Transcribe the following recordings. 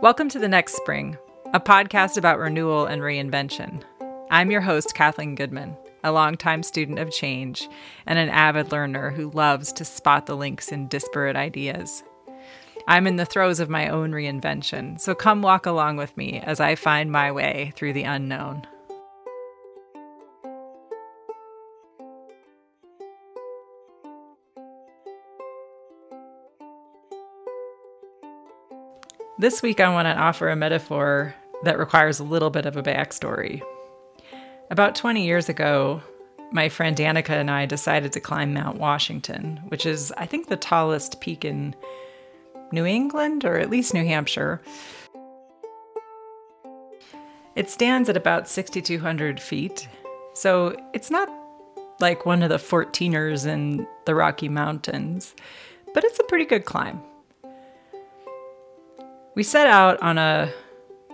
Welcome to The Next Spring, a podcast about renewal and reinvention. I'm your host, Kathleen Goodman, a longtime student of change and an avid learner who loves to spot the links in disparate ideas. I'm in the throes of my own reinvention, so come walk along with me as I find my way through the unknown. This week, I want to offer a metaphor that requires a little bit of a backstory. About 20 years ago, my friend Danica and I decided to climb Mount Washington, which is, I think, the tallest peak in New England or at least New Hampshire. It stands at about 6,200 feet, so it's not like one of the 14ers in the Rocky Mountains, but it's a pretty good climb. We set out on a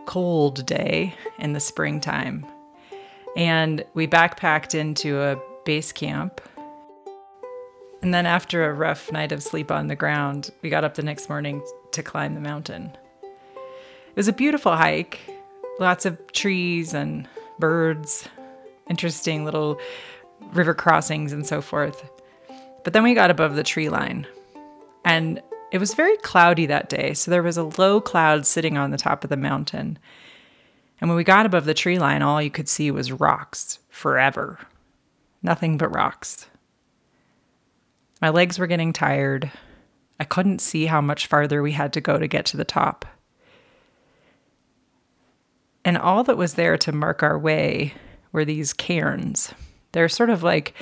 cold day in the springtime and we backpacked into a base camp. And then, after a rough night of sleep on the ground, we got up the next morning to climb the mountain. It was a beautiful hike, lots of trees and birds, interesting little river crossings, and so forth. But then we got above the tree line, and it was very cloudy that day, so there was a low cloud sitting on the top of the mountain. And when we got above the tree line, all you could see was rocks forever. Nothing but rocks. My legs were getting tired. I couldn't see how much farther we had to go to get to the top. And all that was there to mark our way were these cairns. They're sort of like,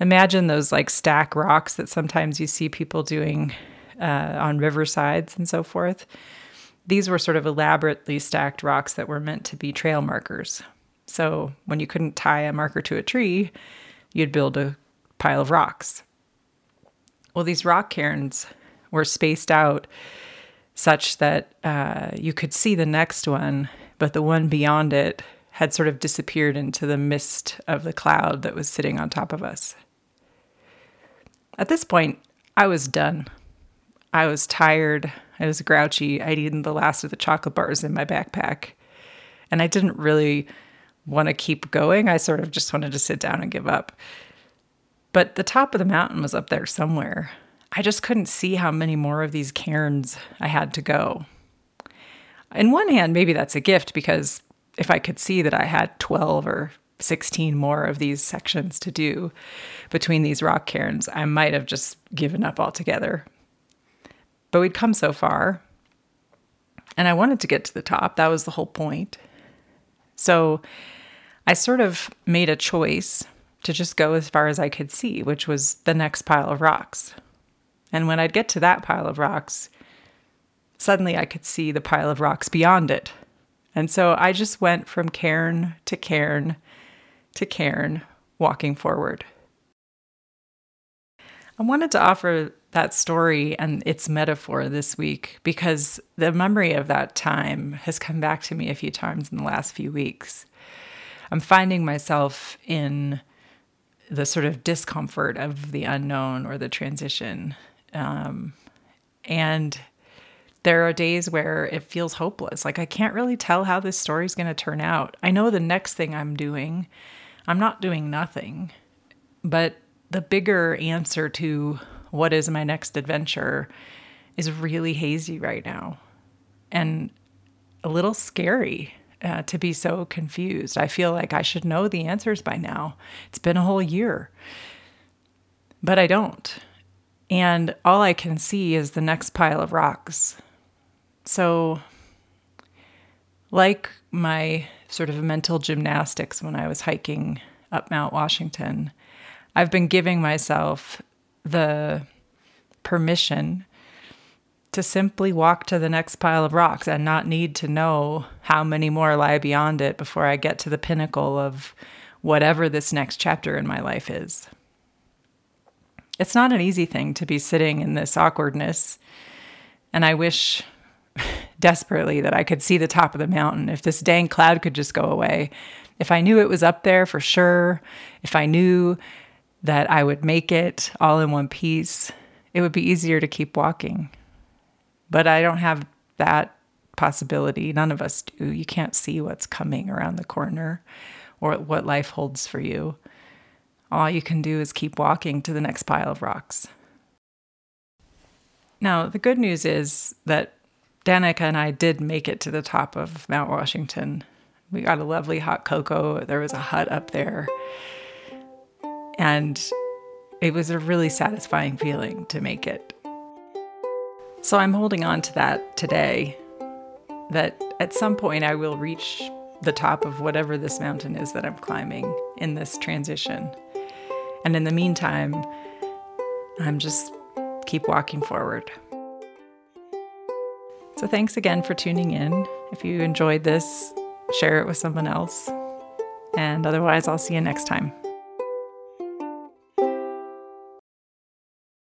imagine those like stack rocks that sometimes you see people doing uh, on riversides and so forth. These were sort of elaborately stacked rocks that were meant to be trail markers. So when you couldn't tie a marker to a tree, you'd build a pile of rocks. Well, these rock cairns were spaced out such that uh, you could see the next one, but the one beyond it had sort of disappeared into the mist of the cloud that was sitting on top of us. At this point, I was done. I was tired. I was grouchy. I'd eaten the last of the chocolate bars in my backpack. And I didn't really want to keep going. I sort of just wanted to sit down and give up. But the top of the mountain was up there somewhere. I just couldn't see how many more of these cairns I had to go. In one hand, maybe that's a gift because if I could see that I had 12 or 16 more of these sections to do between these rock cairns, I might have just given up altogether. But we'd come so far, and I wanted to get to the top. That was the whole point. So I sort of made a choice to just go as far as I could see, which was the next pile of rocks. And when I'd get to that pile of rocks, suddenly I could see the pile of rocks beyond it. And so I just went from cairn to cairn to cairn, walking forward. I wanted to offer that story and its metaphor this week because the memory of that time has come back to me a few times in the last few weeks. I'm finding myself in the sort of discomfort of the unknown or the transition. Um, and there are days where it feels hopeless. Like I can't really tell how this story is going to turn out. I know the next thing I'm doing, I'm not doing nothing, but the bigger answer to what is my next adventure is really hazy right now and a little scary uh, to be so confused. I feel like I should know the answers by now. It's been a whole year, but I don't. And all I can see is the next pile of rocks. So, like my sort of mental gymnastics when I was hiking up Mount Washington, I've been giving myself the permission to simply walk to the next pile of rocks and not need to know how many more lie beyond it before I get to the pinnacle of whatever this next chapter in my life is. It's not an easy thing to be sitting in this awkwardness, and I wish desperately that I could see the top of the mountain. If this dang cloud could just go away, if I knew it was up there for sure, if I knew that I would make it all in one piece, it would be easier to keep walking. But I don't have that possibility. None of us do. You can't see what's coming around the corner or what life holds for you. All you can do is keep walking to the next pile of rocks. Now, the good news is that Danica and I did make it to the top of Mount Washington. We got a lovely hot cocoa. There was a hut up there. And it was a really satisfying feeling to make it. So I'm holding on to that today that at some point I will reach the top of whatever this mountain is that I'm climbing in this transition. And in the meantime, I'm just keep walking forward. So thanks again for tuning in. If you enjoyed this, share it with someone else. And otherwise, I'll see you next time.